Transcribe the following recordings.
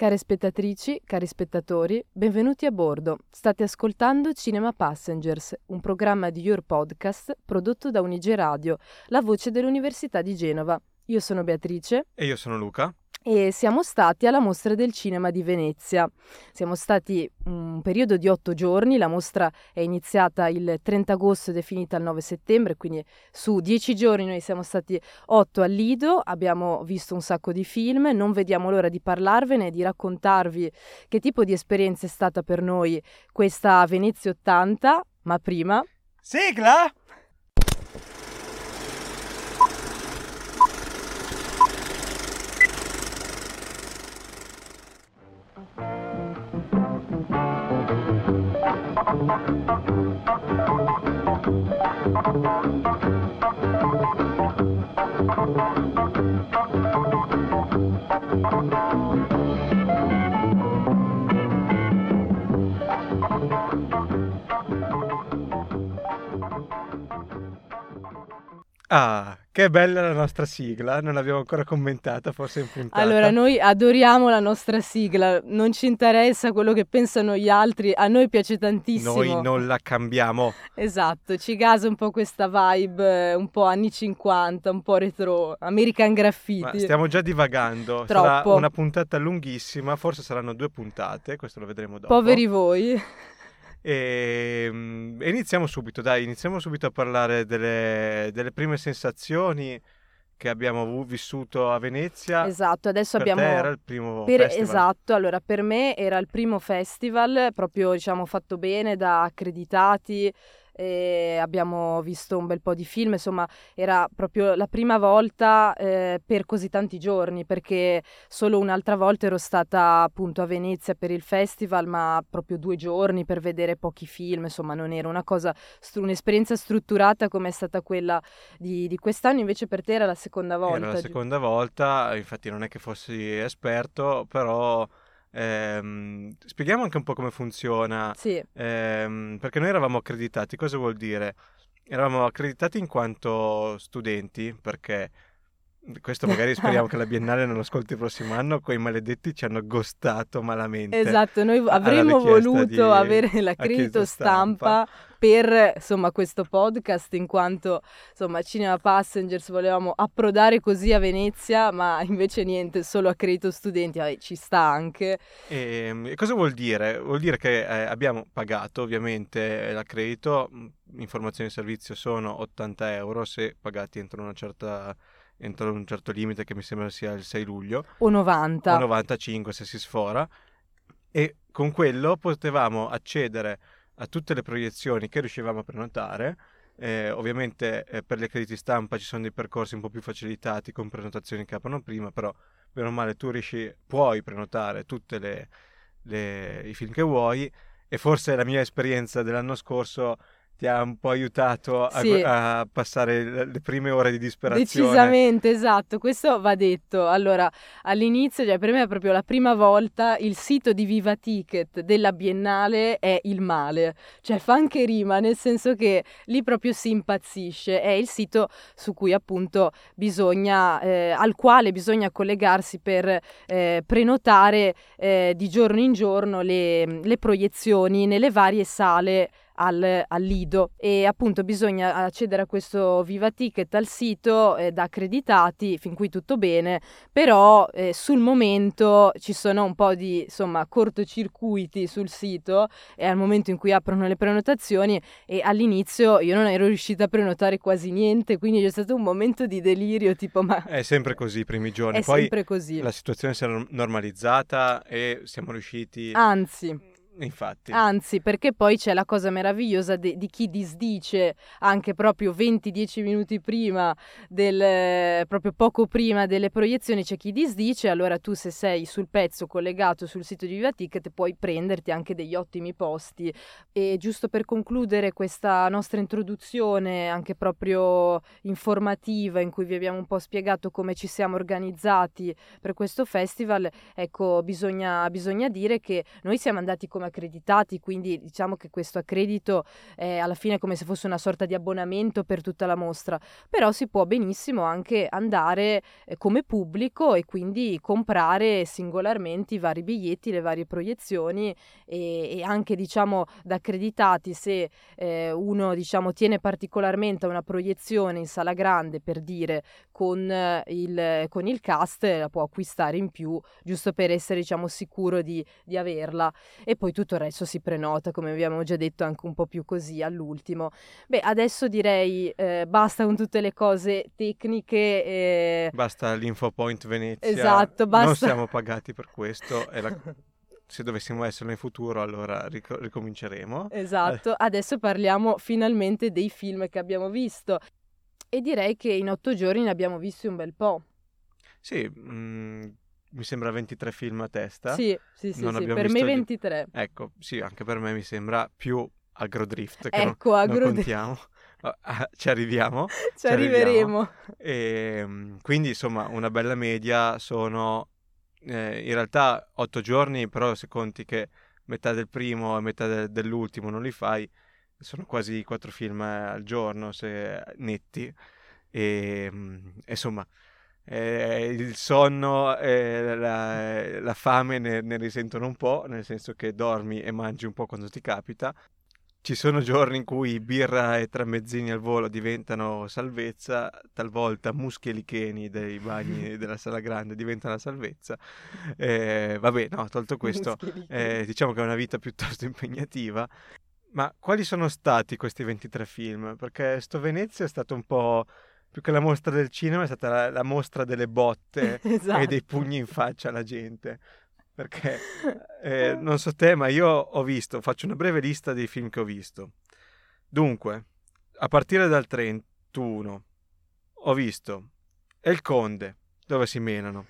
Care spettatrici, cari spettatori, benvenuti a bordo. State ascoltando Cinema Passengers, un programma di Your Podcast prodotto da Unige Radio, la voce dell'Università di Genova. Io sono Beatrice. E io sono Luca e siamo stati alla mostra del cinema di Venezia. Siamo stati un periodo di otto giorni, la mostra è iniziata il 30 agosto ed è finita il 9 settembre, quindi su dieci giorni noi siamo stati otto al Lido, abbiamo visto un sacco di film, non vediamo l'ora di parlarvene e di raccontarvi che tipo di esperienza è stata per noi questa Venezia 80, ma prima... Sigla! Ah, che bella la nostra sigla, non l'abbiamo ancora commentata, forse in puntata. Allora, noi adoriamo la nostra sigla, non ci interessa quello che pensano gli altri, a noi piace tantissimo. Noi non la cambiamo. Esatto, ci gasa un po' questa vibe, un po' anni 50, un po' retro, American Graffiti. Ma stiamo già divagando, Troppo. sarà una puntata lunghissima, forse saranno due puntate, questo lo vedremo dopo. Poveri voi. E, mm, iniziamo subito, dai, iniziamo subito a parlare delle, delle prime sensazioni che abbiamo vissuto a Venezia. Esatto, adesso per abbiamo... Te era il primo per... festival. Esatto, allora per me era il primo festival, proprio diciamo fatto bene da accreditati, e abbiamo visto un bel po' di film, insomma era proprio la prima volta eh, per così tanti giorni perché solo un'altra volta ero stata appunto a Venezia per il festival ma proprio due giorni per vedere pochi film, insomma non era una cosa, un'esperienza strutturata come è stata quella di, di quest'anno, invece per te era la seconda volta. Era la seconda volta, infatti non è che fossi esperto, però Ehm, spieghiamo anche un po' come funziona. Sì. Ehm, perché noi eravamo accreditati, cosa vuol dire? Eravamo accreditati in quanto studenti, perché questo magari speriamo che la Biennale non ascolti il prossimo anno, quei maledetti ci hanno gostato malamente. Esatto, noi avremmo voluto di, avere l'accredito stampa, stampa per insomma, questo podcast, in quanto insomma, Cinema Passengers volevamo approdare così a Venezia, ma invece niente, solo accredito studenti, Vabbè, ci sta anche. E, ehm, e, cosa vuol dire? Vuol dire che eh, abbiamo pagato ovviamente l'accredito, informazioni di servizio sono 80 euro se pagati entro una certa entro un certo limite che mi sembra sia il 6 luglio. O 90. O 95 se si sfora. E con quello potevamo accedere a tutte le proiezioni che riuscivamo a prenotare. Eh, ovviamente eh, per gli accrediti stampa ci sono dei percorsi un po' più facilitati con prenotazioni che aprono prima, però bene o male tu riesci, puoi prenotare tutti i film che vuoi e forse la mia esperienza dell'anno scorso ti ha un po' aiutato a, sì. a, passare le prime ore di disperazione. Decisamente, esatto, questo va detto. Allora, all'inizio, cioè per me è proprio la prima volta, il sito di Viva Ticket della Biennale è il male, cioè fa anche rima, nel senso che lì proprio si impazzisce, è il sito su cui appunto bisogna, eh, al quale bisogna collegarsi per eh, prenotare eh, di giorno in giorno le, le proiezioni nelle varie sale al, al, Lido. E appunto bisogna accedere a questo Viva Ticket al sito eh, da accreditati, fin qui tutto bene, però eh, sul momento ci sono un po' di insomma cortocircuiti sul sito e al momento in cui aprono le prenotazioni e all'inizio io non ero riuscita a prenotare quasi niente, quindi c'è stato un momento di delirio tipo ma... È sempre così i primi giorni, è poi sempre così. la situazione si è normalizzata e siamo riusciti... Anzi Infatti. Anzi, perché poi c'è la cosa meravigliosa de- di chi disdice anche proprio 20-10 minuti prima, del, proprio poco prima delle proiezioni, c'è chi disdice, allora tu se sei sul pezzo collegato sul sito di Viva Ticket puoi prenderti anche degli ottimi posti. E giusto per concludere questa nostra introduzione, anche proprio informativa, in cui vi abbiamo un po' spiegato come ci siamo organizzati per questo festival, ecco, bisogna, bisogna dire che noi siamo andati come accreditati, quindi diciamo che questo accredito è alla fine come se fosse una sorta di abbonamento per tutta la mostra, però si può benissimo anche andare eh, come pubblico e quindi comprare singolarmente i vari biglietti, le varie proiezioni e, e anche diciamo da accreditati se eh, uno diciamo tiene particolarmente a una proiezione in sala grande per dire con il, con il cast la può acquistare in più giusto per essere diciamo sicuro di, di averla. E poi tutto il resto si prenota come abbiamo già detto anche un po' più così all'ultimo. Beh adesso direi eh, basta con tutte le cose tecniche eh... basta l'info point Venezia. Esatto basta. non siamo pagati per questo la... se dovessimo esserlo in futuro allora ric- ricominceremo. Esatto adesso parliamo finalmente dei film che abbiamo visto. E direi che in otto giorni ne abbiamo visti un bel po'. Sì, mm, mi sembra 23 film a testa. Sì, sì, sì, sì per me 23. Di... Ecco, sì, anche per me mi sembra più Agrodrift che ecco, non, agrodrift. non contiamo. Ah, ci arriviamo. ci, ci arriveremo. E, ehm, quindi, insomma, una bella media sono eh, in realtà otto giorni, però se conti che metà del primo e metà de- dell'ultimo non li fai, sono quasi quattro film al giorno, se netti, e ehm, insomma eh, il sonno e la, la fame ne, ne, risentono un po', nel senso che dormi e mangi un po' quando ti capita. Ci sono giorni in cui birra e tramezzini al volo diventano salvezza, talvolta muschi e licheni dei bagni della sala grande diventano salvezza. Eh, vabbè, no, tolto questo, eh, diciamo che è una vita piuttosto impegnativa ma quali sono stati questi 23 film? Perché sto Venezia è stato un po' più che la mostra del cinema, è stata la, la mostra delle botte esatto. e dei pugni in faccia alla gente. Perché eh, non so te, ma io ho visto, faccio una breve lista dei film che ho visto. Dunque, a partire dal 31 ho visto El Conde, dove si menano.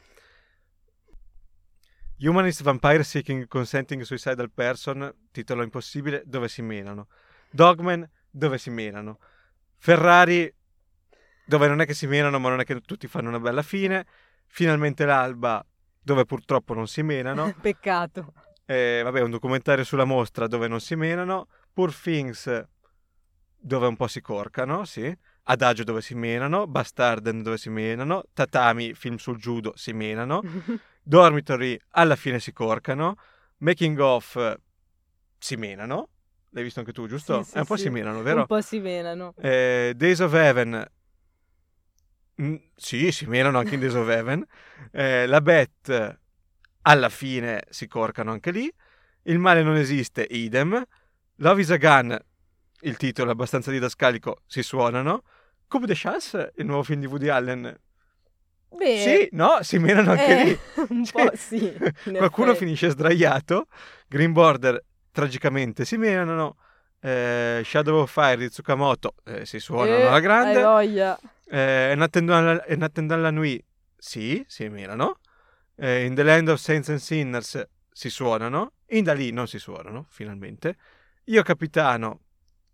Humanist Vampire Seeking Consenting Suicidal Person, titolo impossibile, dove si menano. Dogman, dove si menano. Ferrari, dove non è che si menano, ma non è che tutti fanno una bella fine. Finalmente l'alba, dove purtroppo non si menano. Peccato. Eh, vabbè, un documentario sulla mostra dove non si menano. Poor Things, dove un po' si corcano, sì. Adagio dove si menano. Bastarden dove si menano. Tatami, film sul judo, si menano. Dormitory alla fine si corcano, Making of si menano, l'hai visto anche tu, giusto? Sì, sì, eh, un po' sì. si menano, vero? Un po' si menano. Eh, Days of Heaven, mm, sì, si menano anche in Days of Heaven. Eh, la Bet, alla fine si corcano anche lì. Il male non esiste, idem. Love is a Gun, il titolo è abbastanza didascalico, si suonano. Coupe de Chance, il nuovo film di Woody Allen, Beh, sì, no, si menano anche eh, lì. Un po' sì. Qualcuno effetti. finisce sdraiato. Green Border, tragicamente, si menano. Eh, Shadow of Fire di Tsukamoto eh, si suonano eh, alla grande. Voglia. Eh, in Attendant la Nuit, sì, si menano. Eh, in The Land of Saints and Sinners si suonano. In Da lì non si suonano, finalmente. Io Capitano,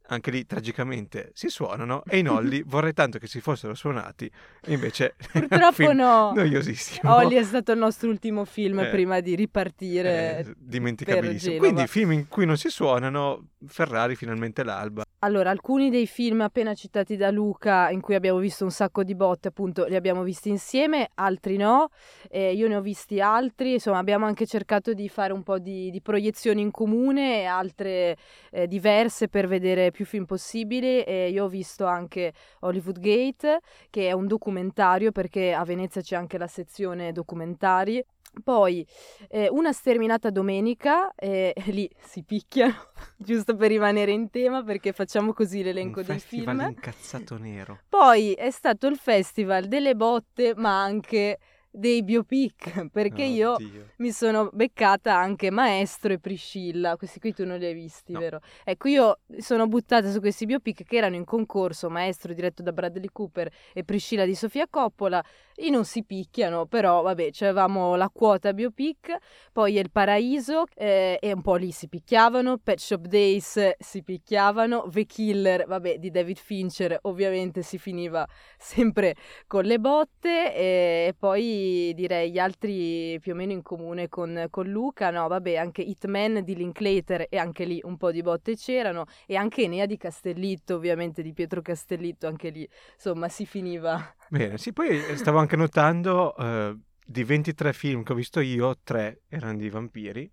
anche lì tragicamente si suonano e in Olli vorrei tanto che si fossero suonati invece purtroppo no. noiosissimo. Olli è stato il nostro ultimo film eh, prima di ripartire eh, dimenticabilissimo. Quindi film in cui non si suonano Ferrari finalmente l'alba. Allora, alcuni dei film appena citati da Luca, in cui abbiamo visto un sacco di botte, appunto, li abbiamo visti insieme, altri no. Eh, io ne ho visti altri, insomma, abbiamo anche cercato di fare un po' di, di proiezioni in comune altre eh, diverse per vedere più film possibili. E io ho visto anche Hollywood Gate, che è un documentario, perché a Venezia c'è anche la sezione documentari. Poi eh, una sterminata domenica, eh, lì si picchiano, giusto per rimanere in tema, perché facciamo così l'elenco Un dei film. festival incazzato nero. Poi è stato il festival delle botte, ma anche dei biopic, perché Oh, io Dio. mi sono beccata anche Maestro e Priscilla, questi qui tu non li hai visti, No. vero? Ecco, io sono buttata su questi biopic che erano in concorso, Maestro diretto da Bradley Cooper e Priscilla di Sofia Coppola, e non si picchiano, però vabbè, avevamo la quota biopic, poi El Paraiso, eh, e un po' lì si picchiavano, Pet Shop Days si picchiavano, The Killer, vabbè, di David Fincher, ovviamente si finiva sempre con le botte, e poi poi direi gli altri più o meno in comune con, con Luca, no vabbè anche Hitman di Linklater e anche lì un po' di botte c'erano e anche Enea di Castellitto ovviamente di Pietro Castellitto, anche lì insomma si finiva. Bene, sì poi eh, stavo anche notando eh, di 23 film che ho visto io, 3 erano di vampiri.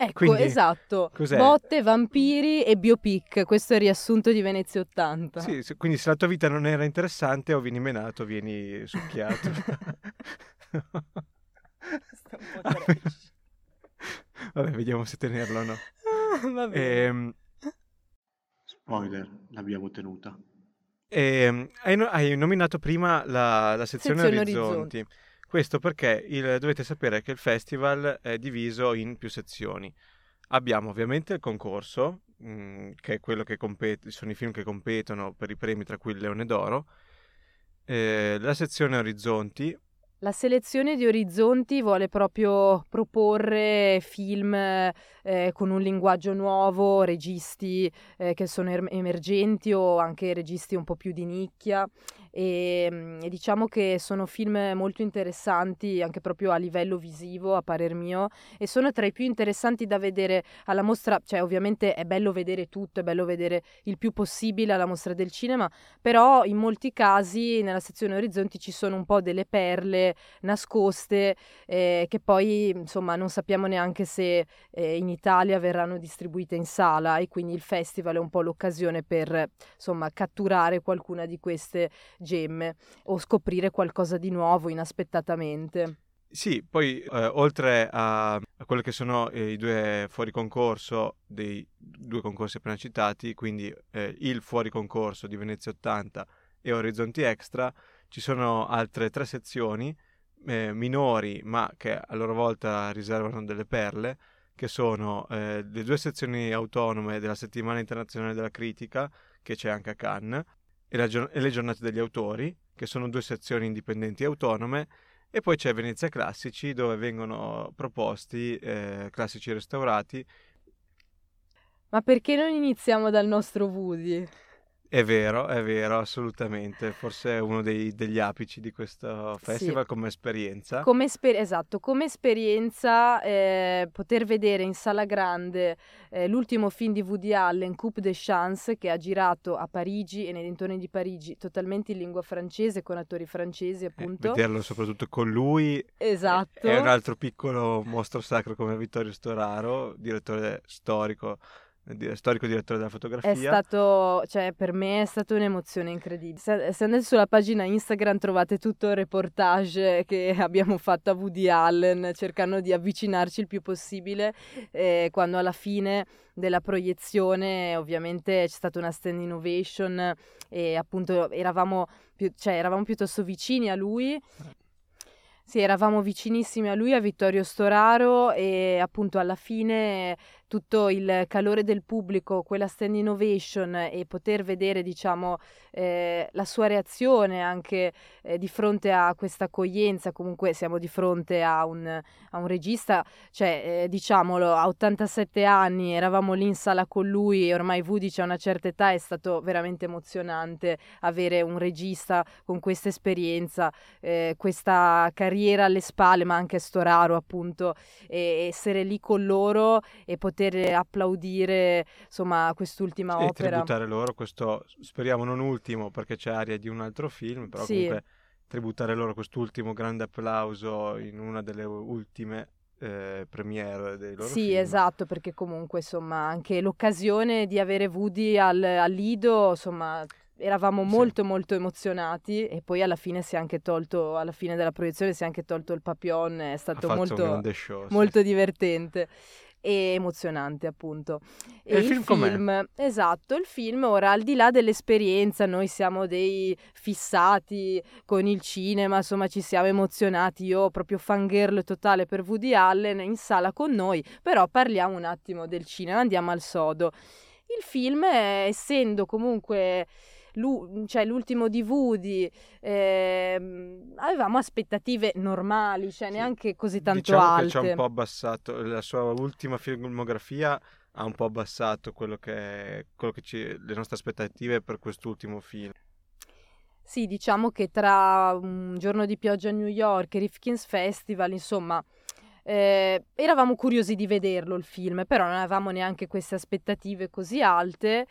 Ecco, Quindi, esatto. cos'è? Botte, vampiri e biopic. Questo è il riassunto di Venezia 80. Sì, quindi se la tua vita non era interessante o vieni menato, vieni succhiato. È un po' trash. Vabbè, vediamo se tenerlo o no. Ah, va bene. Ehm, Spoiler, l'abbiamo tenuta. ehm, hai, no- hai nominato prima la, la sezione Sezione Orizzonti. Questo perché il- dovete sapere che il festival è diviso in più sezioni. Abbiamo ovviamente il concorso, mh, che è quello che compete, sono i film che competono per i premi, tra cui il Leone d'Oro. Eh, la sezione Orizzonti, La selezione di Orizzonti vuole proprio proporre film eh, con un linguaggio nuovo, registi eh, che sono er- emergenti o anche registi un po' più di nicchia. E, mm, e diciamo che sono film molto interessanti anche proprio a livello visivo, a parer mio, e sono tra i più interessanti da vedere alla mostra, cioè ovviamente è bello vedere tutto, è bello vedere il più possibile alla mostra del cinema, però in molti casi nella sezione Orizzonti ci sono un po' delle perle nascoste eh, che poi insomma non sappiamo neanche se eh, in Italia verranno distribuite in sala e quindi il festival è un po' l'occasione per insomma catturare qualcuna di queste gemme o scoprire qualcosa di nuovo inaspettatamente. Sì, poi eh, oltre a, a quello che sono eh, i due fuori concorso dei due concorsi appena citati, quindi eh, il fuori concorso di Venezia 80 e Orizzonti Extra, ci sono altre tre sezioni eh, minori ma che a loro volta riservano delle perle, che sono eh, le due sezioni autonome della Settimana Internazionale della Critica, che c'è anche a Cannes, e, gior- e le giornate degli autori, che sono due sezioni indipendenti e autonome, e poi c'è Venezia Classici dove vengono proposti eh, classici restaurati. Ma perché non iniziamo dal nostro Woody? È vero, è vero, assolutamente. Forse è uno dei- degli apici di questo festival come esperienza. Come esper- esatto, come esperienza eh, poter vedere in sala grande eh, l'ultimo film di Woody Allen, Coupe de Chance, che ha girato a Parigi e nei dintorni di Parigi totalmente in lingua francese, con attori francesi Eh, appunto. vederlo soprattutto con lui Esatto. è un altro piccolo mostro sacro come Vittorio Storaro, direttore storico, eh, storico direttore della fotografia. È stato, cioè per me è stata un'emozione incredibile. Se, se andate sulla pagina Instagram trovate tutto il reportage che abbiamo fatto a Woody Allen cercando di avvicinarci il più possibile eh, quando alla fine della proiezione ovviamente c'è stata una stand innovation e appunto eravamo, più, cioè, eravamo piuttosto vicini a lui. Sì, eravamo vicinissimi a lui, a Vittorio Storaro e appunto alla fine tutto il calore del pubblico, quella stand innovation e poter vedere, diciamo, eh, la sua reazione anche eh, di fronte a questa accoglienza, comunque siamo di fronte a un, a un regista, cioè, eh, diciamolo, a 87 anni, eravamo lì in sala con lui e ormai Woody c'ha una certa età, è stato veramente emozionante avere un regista con questa esperienza, eh, questa carriera alle spalle, ma anche Storaro appunto, e essere lì con loro e poter applaudire insomma quest'ultima e opera. tributare loro questo, speriamo non ultimo perché c'è aria di un altro film, però Sì. comunque tributare loro quest'ultimo grande applauso in una delle ultime eh, premiere dei loro Sì, film. esatto, perché comunque insomma anche l'occasione di avere Woody al, al Lido, insomma eravamo Sì. molto molto emozionati e poi alla fine si è anche tolto, alla fine della proiezione si è anche tolto il papillon, è stato molto, show. sì. molto divertente e emozionante appunto. E il film com'è? esatto, il film ora al di là dell'esperienza, noi siamo dei fissati con il cinema, insomma ci siamo emozionati, io proprio fangirl totale per Woody Allen in sala con noi, però parliamo un attimo del cinema, andiamo al sodo. Il film, essendo comunque lu- cioè, l'ultimo di Woody, ehm, avevamo aspettative normali, cioè neanche così tanto diciamo alte. che ci ha un po' abbassato, la sua ultima filmografia ha un po' abbassato quello che, quello che ci, le nostre aspettative per quest'ultimo film. Sì, diciamo che tra un giorno di pioggia a New York e Rifkin's Festival, insomma, eh, eravamo curiosi di vederlo il film, però non avevamo neanche queste aspettative così alte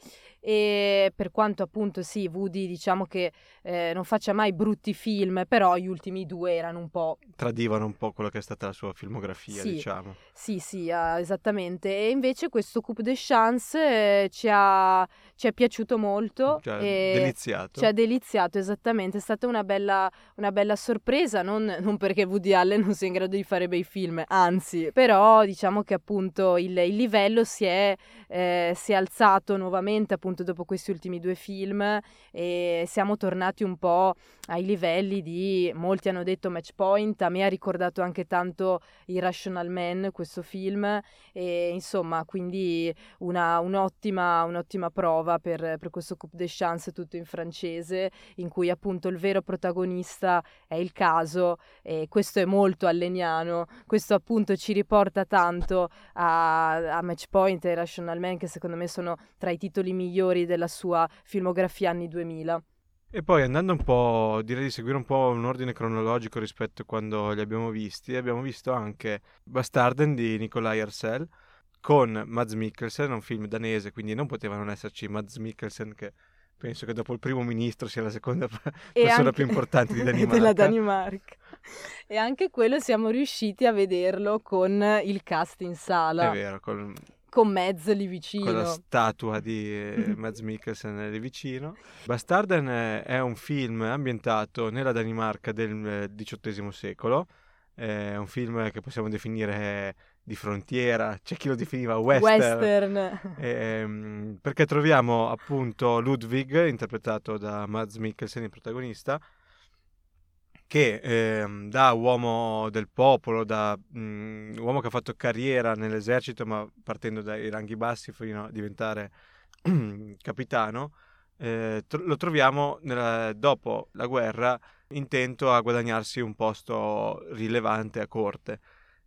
e per quanto appunto sì, Woody diciamo che eh, non faccia mai brutti film, però gli ultimi due erano un po'... Tradivano un po' quello che è stata la sua filmografia, sì, diciamo. Sì, sì, uh, esattamente. E invece questo Coupe de Chance eh, ci, ha, ci, è piaciuto molto. Ci ha deliziato. Ci ha deliziato, esattamente. È stata una bella, una bella sorpresa, non, non, perché Woody Allen non sia in grado di fare bei film, anzi, però diciamo che appunto il, il livello si è, eh, si è alzato nuovamente appunto appunto dopo questi ultimi due film e siamo tornati un po' ai livelli di molti hanno detto match point, a me ha ricordato anche tanto Irrational Man questo film e insomma quindi una, un'ottima, un'ottima prova per, per questo Coupe de Chance tutto in francese in cui appunto il vero protagonista è il caso e questo è molto alleniano, questo appunto ci riporta tanto a, a Match Point e Irrational Man che secondo me sono tra i titoli migliori migliori della sua filmografia anni 2000. E poi andando un po', direi di seguire un po' un ordine cronologico rispetto a quando li abbiamo visti, abbiamo visto anche Bastarden di Nikolai Arcel con Mads Mikkelsen, un film danese, quindi non poteva non esserci Mads Mikkelsen che penso che dopo il primo ministro sia la seconda persona anche... più importante di Danimarca. della Danimarca. E anche quello siamo riusciti a vederlo con il cast in sala. È vero, con con Mez lì vicino. Con la statua di eh, Mads Mikkelsen lì vicino. Bastarden è un film ambientato nella Danimarca del XVIII secolo. È un film che possiamo definire di frontiera, c'è chi lo definiva western. western. Eh, perché troviamo appunto Ludwig, interpretato da Mads Mikkelsen, il protagonista, che eh, da uomo del popolo, da mh, mm, uomo che ha fatto carriera nell'esercito, ma partendo dai ranghi bassi fino a diventare capitano, eh, tro- lo troviamo nella, dopo la guerra intento a guadagnarsi un posto rilevante a corte.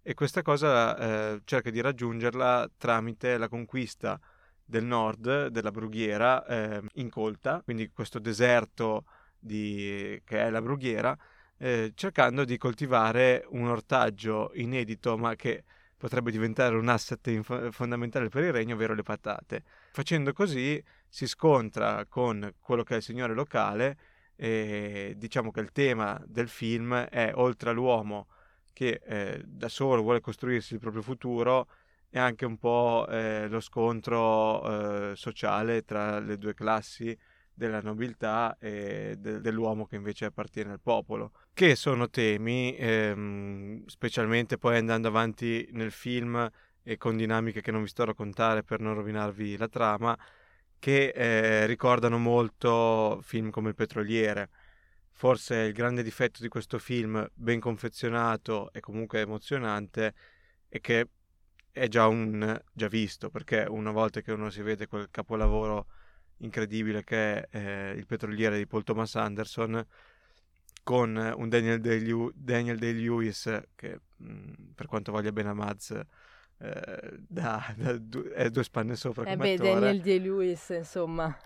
E questa cosa eh, cerca di raggiungerla tramite la conquista del nord della brughiera eh, incolta, quindi questo deserto di, che è la brughiera, eh, cercando di coltivare un ortaggio inedito ma che potrebbe diventare un asset inf- fondamentale per il regno, ovvero le patate. Facendo così si scontra con quello che è il signore locale e diciamo che il tema del film è oltre all'uomo che eh, da solo vuole costruirsi il proprio futuro è anche un po' eh, lo scontro eh, sociale tra le due classi della nobiltà e de- dell'uomo che invece appartiene al popolo, che sono temi, ehm, specialmente poi andando avanti nel film e con dinamiche che non vi sto a raccontare per non rovinarvi la trama, che eh, ricordano molto film come Il Petroliere. Forse il grande difetto di questo film, ben confezionato e comunque emozionante, è che è già un già visto, perché una volta che uno si vede quel capolavoro incredibile che è eh, Il petroliere di Paul Thomas Anderson con un Daniel Day-Lewis che mh, mm, per quanto voglia bene a Mads eh, da, da due, è due spanne sopra eh beh, attore. Daniel Day-Lewis insomma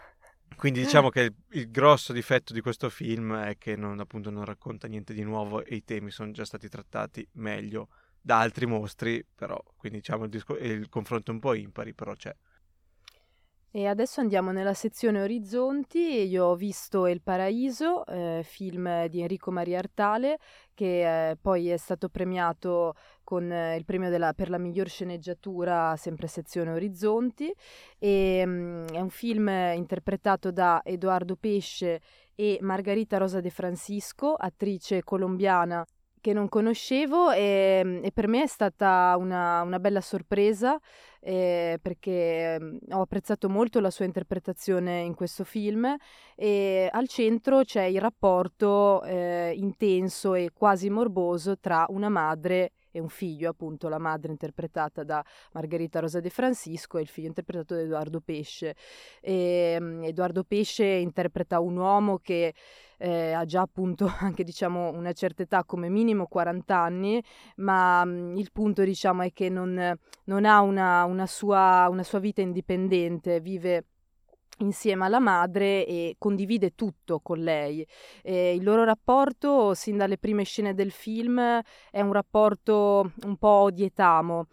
quindi diciamo che il, il, grosso difetto di questo film è che non, appunto, non racconta niente di nuovo e i temi sono già stati trattati meglio da altri mostri, però quindi diciamo il, disco, il confronto è un po' impari, però c'è. E adesso andiamo nella sezione Orizzonti. Io ho visto El Paraíso, eh, film di Enrico Maria Artale, che eh, poi è stato premiato con eh, il premio della, per la miglior sceneggiatura, sempre sezione Orizzonti. E, mh, mm, è un film interpretato da Edoardo Pesce e Margarita Rosa De Francisco, attrice colombiana che non conoscevo e, e, per me è stata una, una bella sorpresa eh, perché mm, ho apprezzato molto la sua interpretazione in questo film e al centro c'è il rapporto eh, intenso e quasi morboso tra una madre e un figlio, appunto la madre interpretata da Margherita Rosa De Francisco e il figlio interpretato da Edoardo Pesce. E, um, Edoardo Pesce interpreta un uomo che eh, ha già appunto anche diciamo una certa età, come minimo 40 anni, ma um, il punto diciamo è che non, non ha una, una, sua, una sua vita indipendente, vive insieme alla madre e condivide tutto con lei. Eh, il loro rapporto, sin dalle prime scene del film, è un rapporto un po' di etamo.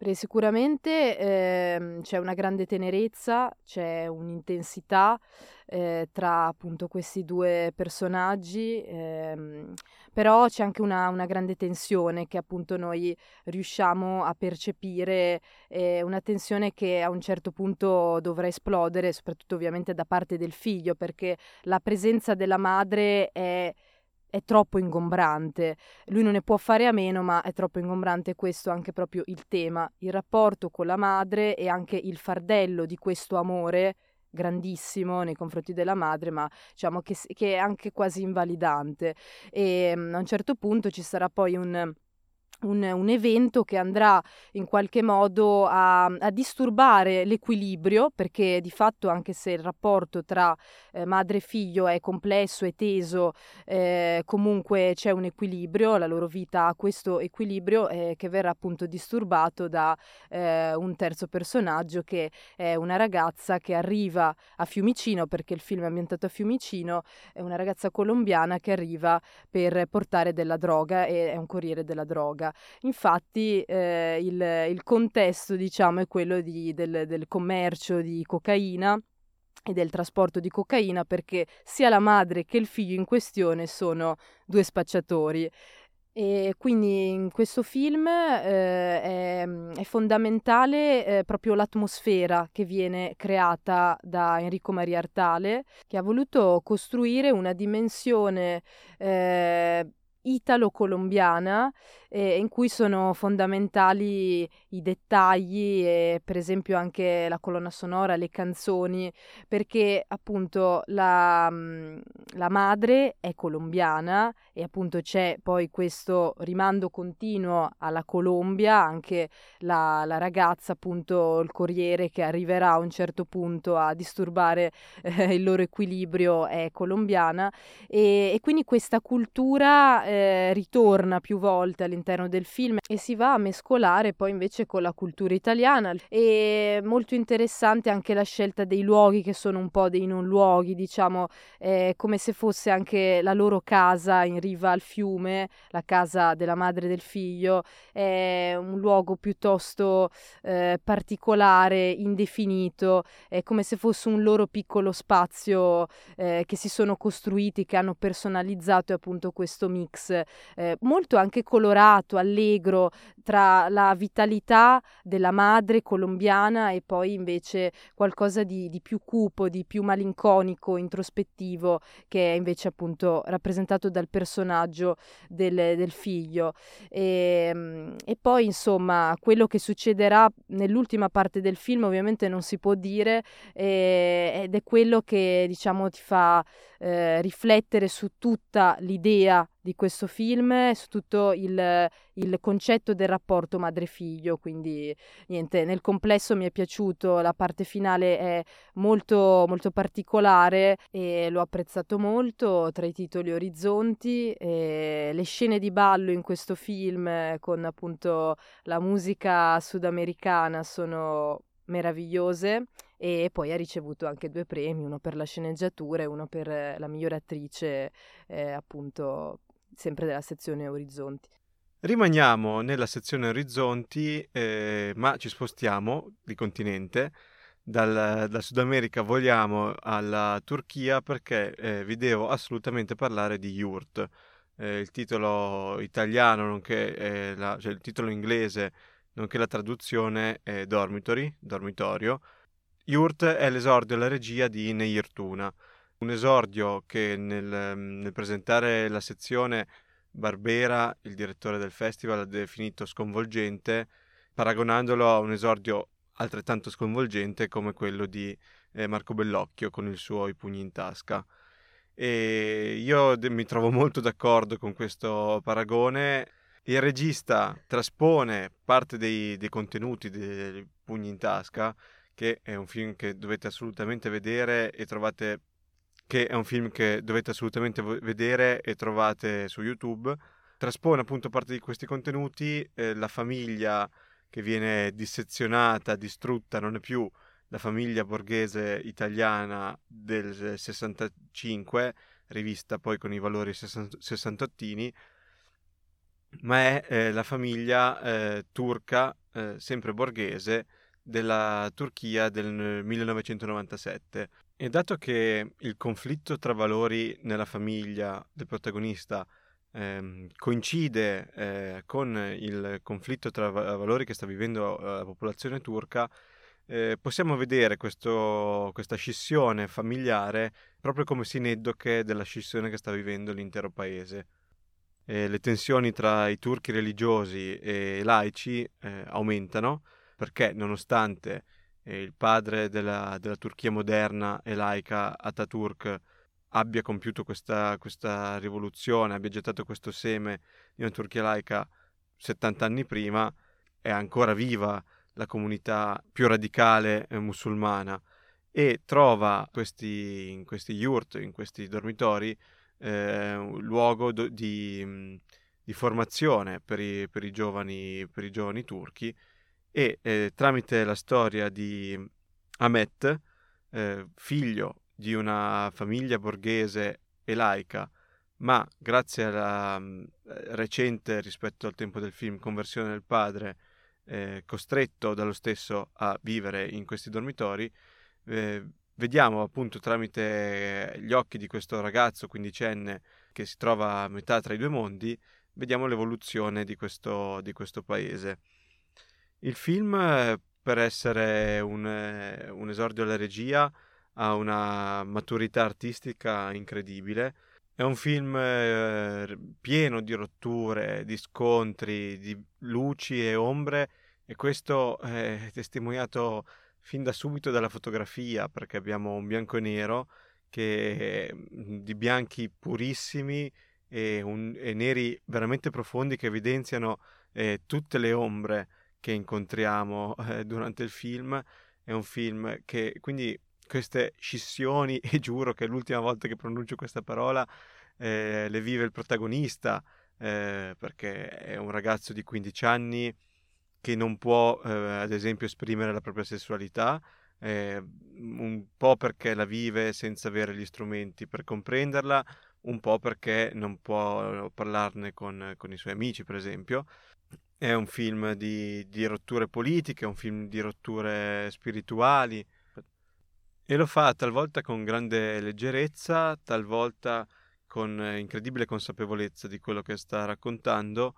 Perché sicuramente eh, c'è una grande tenerezza, c'è un'intensità eh, tra appunto questi due personaggi, ehm, però c'è anche una, una, grande tensione che appunto noi riusciamo a percepire, eh, una tensione che a un certo punto dovrà esplodere, soprattutto ovviamente da parte del figlio, perché la presenza della madre è è troppo ingombrante. Lui non ne può fare a meno, ma è troppo ingombrante. Questo anche proprio il tema, il rapporto con la madre e anche il fardello di questo amore grandissimo nei confronti della madre, ma diciamo che, che è anche quasi invalidante. E mm, a un certo punto ci sarà poi un un, un, evento che andrà in qualche modo a, a, disturbare l'equilibrio, perché di fatto anche se il rapporto tra eh, madre e figlio è complesso e teso, eh, comunque c'è un equilibrio, la loro vita ha questo equilibrio eh, che verrà appunto disturbato da eh, un terzo personaggio che è una ragazza che arriva a Fiumicino, perché il film è ambientato a Fiumicino, è una ragazza colombiana che arriva per portare della droga e è un corriere della droga. Infatti eh, il, il, contesto diciamo, è quello di, del, del commercio di cocaina e del trasporto di cocaina perché sia la madre che il figlio in questione sono due spacciatori. E quindi in questo film eh, è, è, fondamentale eh, proprio l'atmosfera che viene creata da Enrico Maria Artale, che ha voluto costruire una dimensione eh, italo-colombiana eh, in cui sono fondamentali i dettagli e per esempio anche la colonna sonora, le canzoni, perché appunto la, mm, la madre è colombiana e appunto c'è poi questo rimando continuo alla Colombia, anche la, la ragazza appunto il corriere che arriverà a un certo punto a disturbare eh, il loro equilibrio è colombiana e, e quindi questa cultura eh, ritorna più volte all'interno del film e si va a mescolare poi invece con la cultura italiana. E molto interessante anche la scelta dei luoghi che sono un po' dei non luoghi, diciamo, eh, come se fosse anche la loro casa in riva al fiume, la casa della madre del figlio, è un luogo piuttosto eh, particolare, indefinito, è come se fosse un loro piccolo spazio eh, che si sono costruiti, che hanno personalizzato appunto questo mix eh, molto anche colorato, allegro, tra la vitalità della madre colombiana e poi invece qualcosa di, di più cupo, di più malinconico, introspettivo, che è invece appunto rappresentato dal personaggio del, del figlio. E, ehm, e poi insomma quello che succederà nell'ultima parte del film ovviamente non si può dire eh, ed è quello che diciamo ti fa eh, riflettere su tutta l'idea di questo film, su tutto il, il concetto del rapporto madre-figlio, quindi niente, nel complesso mi è piaciuto, la parte finale è molto, molto particolare e l'ho apprezzato molto, tra i titoli Orizzonti, le scene di ballo in questo film con appunto la musica sudamericana sono meravigliose e poi ha ricevuto anche due premi, uno per la sceneggiatura e uno per la migliore attrice, eh, appunto sempre della sezione Orizzonti. Rimaniamo nella sezione Orizzonti, eh, ma ci spostiamo di continente. Dal, dal, Sud America vogliamo alla Turchia perché eh, vi devo assolutamente parlare di Yurt. Eh, il titolo italiano, nonché eh, la, cioè il titolo inglese, nonché la traduzione è Dormitory, dormitorio. Yurt è l'esordio alla regia di Neirtuna, un esordio che nel, nel presentare la sezione Barbera, il direttore del festival, ha definito sconvolgente, paragonandolo a un esordio altrettanto sconvolgente come quello di eh, Marco Bellocchio con il suo I pugni in tasca. E io de- mi trovo molto d'accordo con questo paragone. Il regista traspone parte dei, dei contenuti dei pugni in tasca, che è un film che dovete assolutamente vedere e trovate che è un film che dovete assolutamente vedere e trovate su YouTube. Traspone appunto parte di questi contenuti, eh, la famiglia che viene dissezionata, distrutta, non è più la famiglia borghese italiana del 65, rivista poi con i valori sessantottini, ma è eh, la famiglia eh, turca, eh, sempre borghese, della Turchia del 1997. E dato che il conflitto tra valori nella famiglia del protagonista eh, coincide eh, con il conflitto tra valori che sta vivendo eh, la popolazione turca, eh, possiamo vedere questo, questa scissione familiare proprio come sineddoche della scissione che sta vivendo l'intero paese. E le tensioni tra i turchi religiosi e laici eh, aumentano perché nonostante eh, il padre della, della, Turchia moderna e laica, Ataturk, abbia compiuto questa, questa rivoluzione, abbia gettato questo seme di una Turchia laica 70 anni prima, è ancora viva la comunità più radicale eh, musulmana e trova questi, in questi yurt, in questi dormitori, eh, un luogo do, di, di, formazione per i, per, i giovani, per i, giovani, turchi e eh, tramite la storia di Ahmet, eh, figlio di una famiglia borghese e laica, ma grazie alla mm, recente, rispetto al tempo del film, conversione del padre, eh, costretto dallo stesso a vivere in questi dormitori, eh, vediamo appunto tramite gli occhi di questo ragazzo quindicenne che si trova a metà tra i due mondi, vediamo l'evoluzione di questo, di questo paese. Il film, per essere un, un esordio alla regia, ha una maturità artistica incredibile. È un film eh, pieno di rotture, di scontri, di luci e ombre e questo è testimoniato fin da subito dalla fotografia perché abbiamo un bianco e nero che, di bianchi purissimi e, un, e, neri veramente profondi che evidenziano eh, tutte le ombre che incontriamo eh, durante il film. È un film che quindi queste scissioni, e giuro che è l'ultima volta che pronuncio questa parola, eh, le vive il protagonista, eh, perché è un ragazzo di 15 anni che non può, eh, ad esempio, esprimere la propria sessualità, eh, un po' perché la vive senza avere gli strumenti per comprenderla, un po' perché non può parlarne con, con i suoi amici, per esempio. È un film di, di rotture politiche, è un film di rotture spirituali e lo fa talvolta con grande leggerezza, talvolta con incredibile consapevolezza di quello che sta raccontando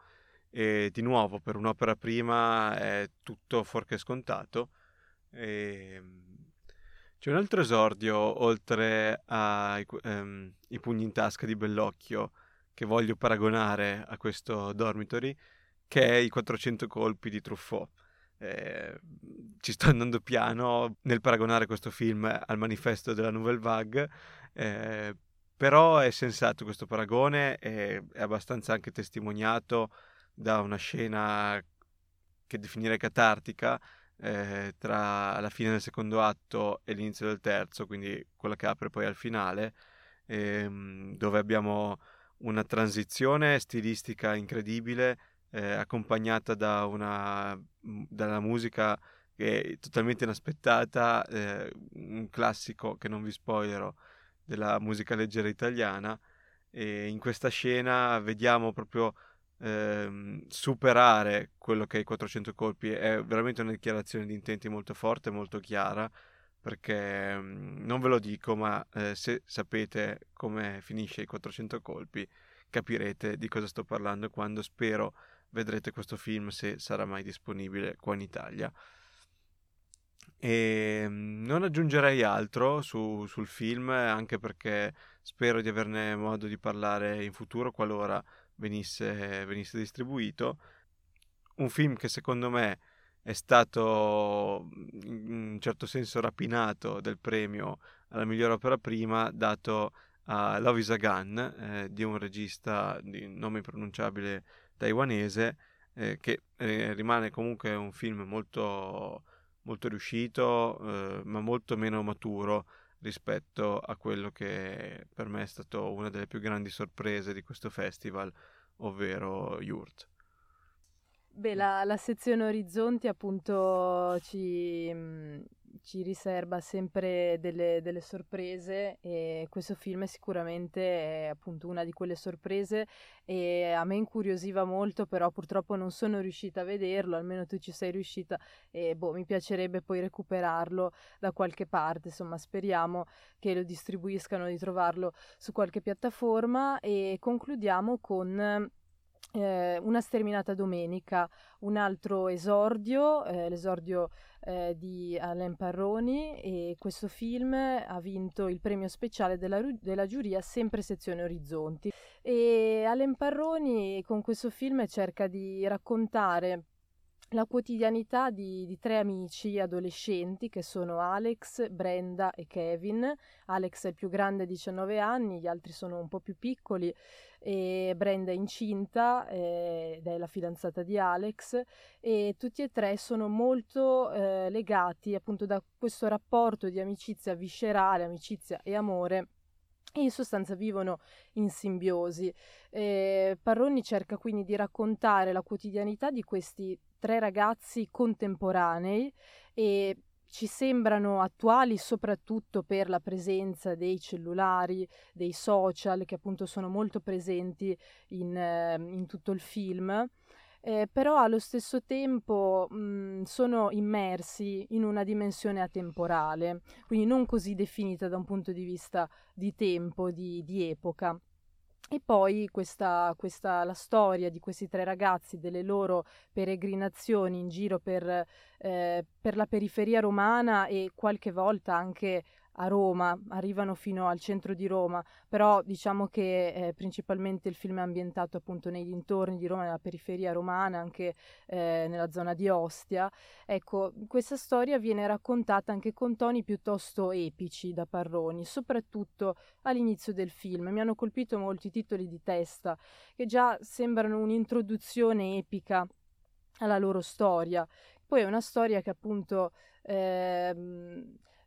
e di nuovo per un'opera prima è tutto fuorché scontato. E... Ehm, c'è un altro esordio oltre ai ehm, pugni in tasca di Bellocchio che voglio paragonare a questo Dormitory, che è i 400 colpi di Truffaut. Eh, ci sto andando piano nel paragonare questo film al manifesto della Nouvelle Vague, eh, però è sensato questo paragone, è, è abbastanza anche testimoniato da una scena che definirei catartica eh, tra la fine del secondo atto e l'inizio del terzo, quindi quella che apre poi al finale, ehm, dove abbiamo una transizione stilistica incredibile eh, accompagnata da una, dalla musica che è totalmente inaspettata, eh, un classico che non vi spoilerò della musica leggera italiana. E in questa scena vediamo proprio ehm, superare quello che è i 400 colpi è veramente una dichiarazione di intenti molto forte, molto chiara, perché mh, non ve lo dico, ma eh, se sapete come finisce i 400 colpi, capirete di cosa sto parlando quando spero vedrete questo film se sarà mai disponibile qua in Italia. E non aggiungerei altro su, sul film, anche perché spero di averne modo di parlare in futuro qualora venisse, venisse distribuito. Un film che secondo me è stato in un certo senso rapinato del premio alla migliore opera prima dato a Love is a Gun eh, di un regista di nome impronunciabile taiwanese eh, che eh, rimane comunque un film molto, molto riuscito eh, ma molto meno maturo rispetto a quello che per me è stato una delle più grandi sorprese di questo festival, ovvero Yurt. Beh, la, la sezione Orizzonti appunto ci, ci riserva sempre delle, delle, sorprese e questo film sicuramente è appunto una di quelle sorprese e a me incuriosiva molto, però purtroppo non sono riuscita a vederlo, almeno tu ci sei riuscita e boh, mi piacerebbe poi recuperarlo da qualche parte, insomma speriamo che lo distribuiscano di trovarlo su qualche piattaforma e concludiamo con eh, una sterminata domenica, un altro esordio, eh, l'esordio eh, di Alain Parroni e questo film ha vinto il premio speciale della, della giuria sempre sezione Orizzonti e Alain Parroni con questo film cerca di raccontare la quotidianità di, di, tre amici adolescenti che sono Alex, Brenda e Kevin. Alex è il più grande, 19 anni, gli altri sono un po' più piccoli e Brenda è incinta eh, ed è la fidanzata di Alex e tutti e tre sono molto eh, legati appunto da questo rapporto di amicizia viscerale, amicizia e amore e in sostanza vivono in simbiosi. Eh, Parroni cerca quindi di raccontare la quotidianità di questi tre ragazzi contemporanei e ci sembrano attuali soprattutto per la presenza dei cellulari, dei social che appunto sono molto presenti in, eh, in tutto il film. Eh, però allo stesso tempo mh, sono immersi in una dimensione atemporale, quindi non così definita da un punto di vista di tempo, di, di epoca. E poi questa, questa, la storia di questi tre ragazzi, delle loro peregrinazioni in giro per, eh, per la periferia romana e qualche volta anche a Roma, arrivano fino al centro di Roma, però diciamo che eh, principalmente il film è ambientato appunto nei dintorni di Roma, nella periferia romana, anche eh, nella zona di Ostia. Ecco, questa storia viene raccontata anche con toni piuttosto epici da Parroni, soprattutto all'inizio del film. Mi hanno colpito molti titoli di testa che già sembrano un'introduzione epica alla loro storia. Poi è una storia che appunto... Eh,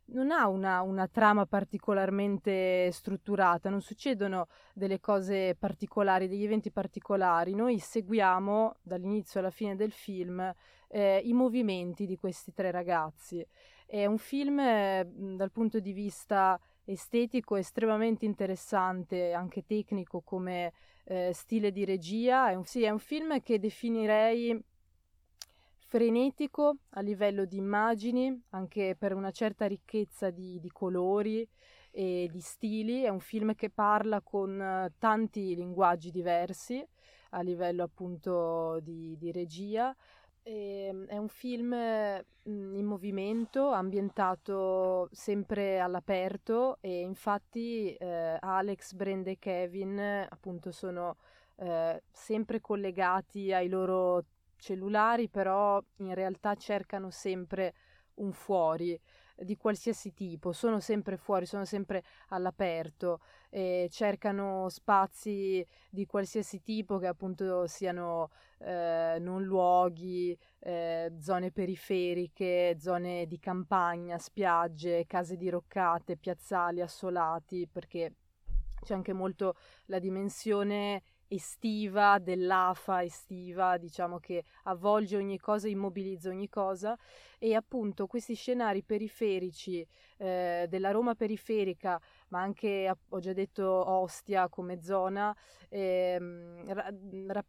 non ha una, una, trama particolarmente strutturata, non succedono delle cose particolari, degli eventi particolari. Noi seguiamo dall'inizio alla fine del film eh, i movimenti di questi tre ragazzi. È un film eh, dal punto di vista estetico estremamente interessante, anche tecnico come eh, stile di regia. È un, sì, è un film che definirei frenetico a livello di immagini, anche per una certa ricchezza di, di colori e di stili. È un film che parla con uh, tanti linguaggi diversi a livello appunto di, di regia. E, ehm, è un film mh, in movimento, ambientato sempre all'aperto e infatti eh, Alex, Brenda e Kevin appunto sono eh, sempre collegati ai loro cellulari, però in realtà cercano sempre un fuori di qualsiasi tipo, sono sempre fuori, sono sempre all'aperto, e cercano spazi di qualsiasi tipo che appunto siano eh, non luoghi, eh, zone periferiche, zone di campagna, spiagge, case diroccate, piazzali assolati, perché c'è anche molto la dimensione estiva, dell'afa estiva, diciamo che avvolge ogni cosa, immobilizza ogni cosa e appunto questi scenari periferici eh, della Roma periferica, ma anche ho già detto Ostia come zona, eh, ra- ra-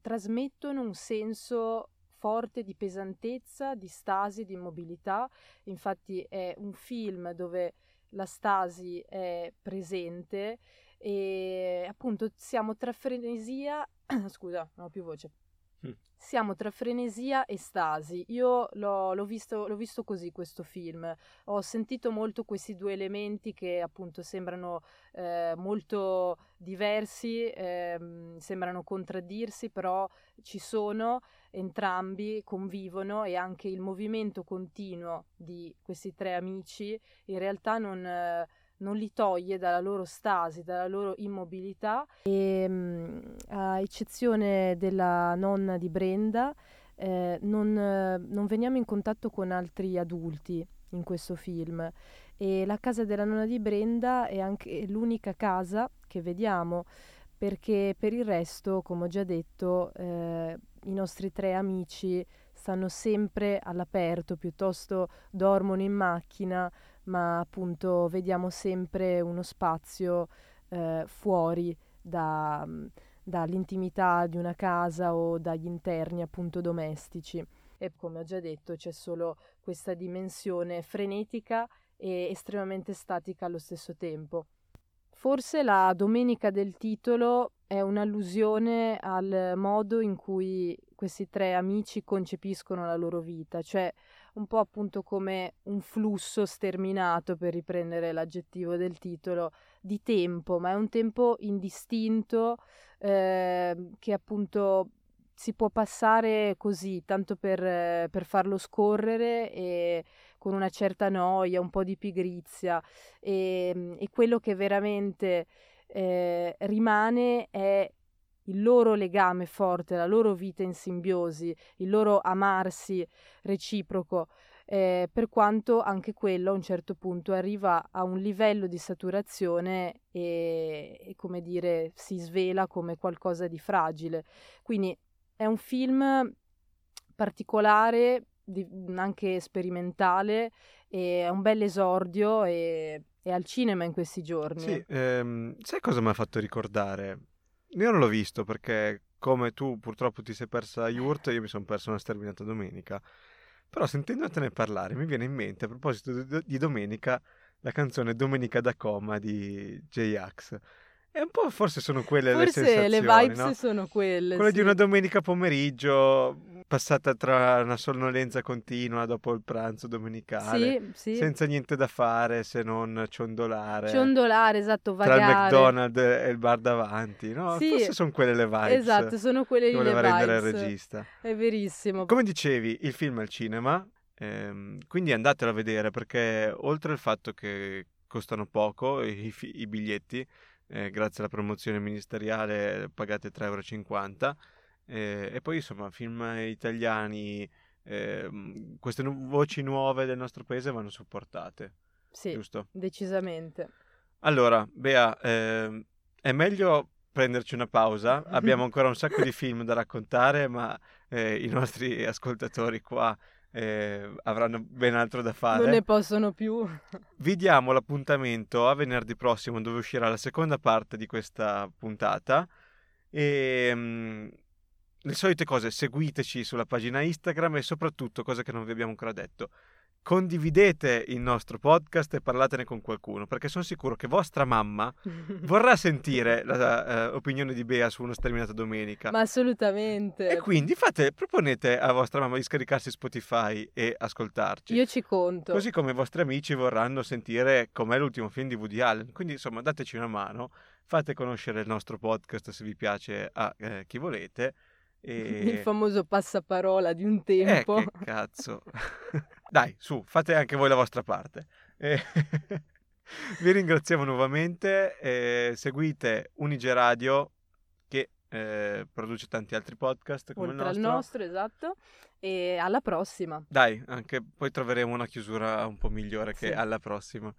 trasmettono un senso forte di pesantezza, di stasi, di immobilità. Infatti è un film dove la stasi è presente e appunto siamo tra frenesia, scusa, non ho più voce. Mm. Siamo tra frenesia e stasi. Io l'ho, l'ho, visto, l'ho, visto, così questo film. Ho sentito molto questi due elementi che appunto sembrano eh, molto diversi, eh, sembrano contraddirsi, però ci sono entrambi, convivono e anche il movimento continuo di questi tre amici in realtà non. Eh, non li toglie dalla loro stasi, dalla loro immobilità. E mm, a eccezione della nonna di Brenda eh, non, non veniamo in contatto con altri adulti in questo film. E la casa della nonna di Brenda è anche l'unica casa che vediamo perché per il resto, come ho già detto, eh, i nostri tre amici stanno sempre all'aperto, piuttosto dormono in macchina, ma appunto vediamo sempre uno spazio eh, fuori da, dall'intimità di una casa o dagli interni appunto domestici. E come ho già detto c'è solo questa dimensione frenetica e estremamente statica allo stesso tempo. Forse la domenica del titolo è un'allusione al modo in cui questi tre amici concepiscono la loro vita, cioè un po' appunto come un flusso sterminato, per riprendere l'aggettivo del titolo, di tempo, ma è un tempo indistinto eh, che appunto si può passare così, tanto per, per, farlo scorrere e con una certa noia, un po' di pigrizia. E, e quello che veramente eh, rimane è il loro legame forte, la loro vita in simbiosi, il loro amarsi reciproco, eh, per quanto anche quello a un certo punto arriva a un livello di saturazione e, e come dire, si svela come qualcosa di fragile. Quindi è un film particolare, di, anche sperimentale, è un bel esordio e è al cinema in questi giorni. Sì, ehm, sai cosa mi ha fatto ricordare? Io non l'ho visto perché come tu purtroppo ti sei persa Yurt, io mi sono perso una sterminata domenica. Però sentendotene parlare mi viene in mente a proposito di domenica la canzone Domenica da coma di J-Ax e un po' forse sono quelle forse le sensazioni, le vibes no? sono quelle. Quella sì. di una domenica pomeriggio passata tra una sonnolenza continua dopo il pranzo domenicale, sì, sì. senza niente da fare se non ciondolare. Ciondolare, esatto, vagare. Tra il McDonald's e il bar davanti, no? Sì, Forse sono quelle le vibes. Esatto, sono quelle le rendere vibes. il regista. È verissimo. Come dicevi, il film è al cinema, ehm, quindi andatelo a vedere perché oltre al fatto che costano poco i, i biglietti, eh, grazie alla promozione ministeriale pagate 3,50 euro. Eh, e poi insomma, film italiani, eh, queste nu- voci nuove del nostro paese vanno supportate. Sì, giusto? decisamente. Allora, Bea, ehm, è meglio prenderci una pausa. Abbiamo ancora un sacco di film da raccontare, ma eh, i nostri ascoltatori qua eh, avranno ben altro da fare. Non ne possono più. Vi diamo l'appuntamento a venerdì prossimo dove uscirà la seconda parte di questa puntata e mh, le solite cose, seguiteci sulla pagina Instagram e soprattutto, cosa che non vi abbiamo ancora detto, condividete il nostro podcast e parlatene con qualcuno, perché sono sicuro che vostra mamma vorrà sentire l'opinione uh, di Bea su una sterminata domenica. Ma assolutamente. E quindi fate, proponete a vostra mamma di scaricarsi Spotify e ascoltarci. Io ci conto. Così come i vostri amici vorranno sentire com'è l'ultimo film di Woody Allen. Quindi insomma dateci una mano, fate conoscere il nostro podcast se vi piace a eh, chi volete. E... Il famoso passaparola di un tempo. Eh, che cazzo. Dai, su, fate anche voi la vostra parte. Eh, vi ringraziamo nuovamente. Eh, seguite Unige Radio che eh, produce tanti altri podcast come Oltre il nostro. nostro, esatto. E alla prossima. Dai, anche poi troveremo una chiusura un po' migliore che Sì. alla prossima.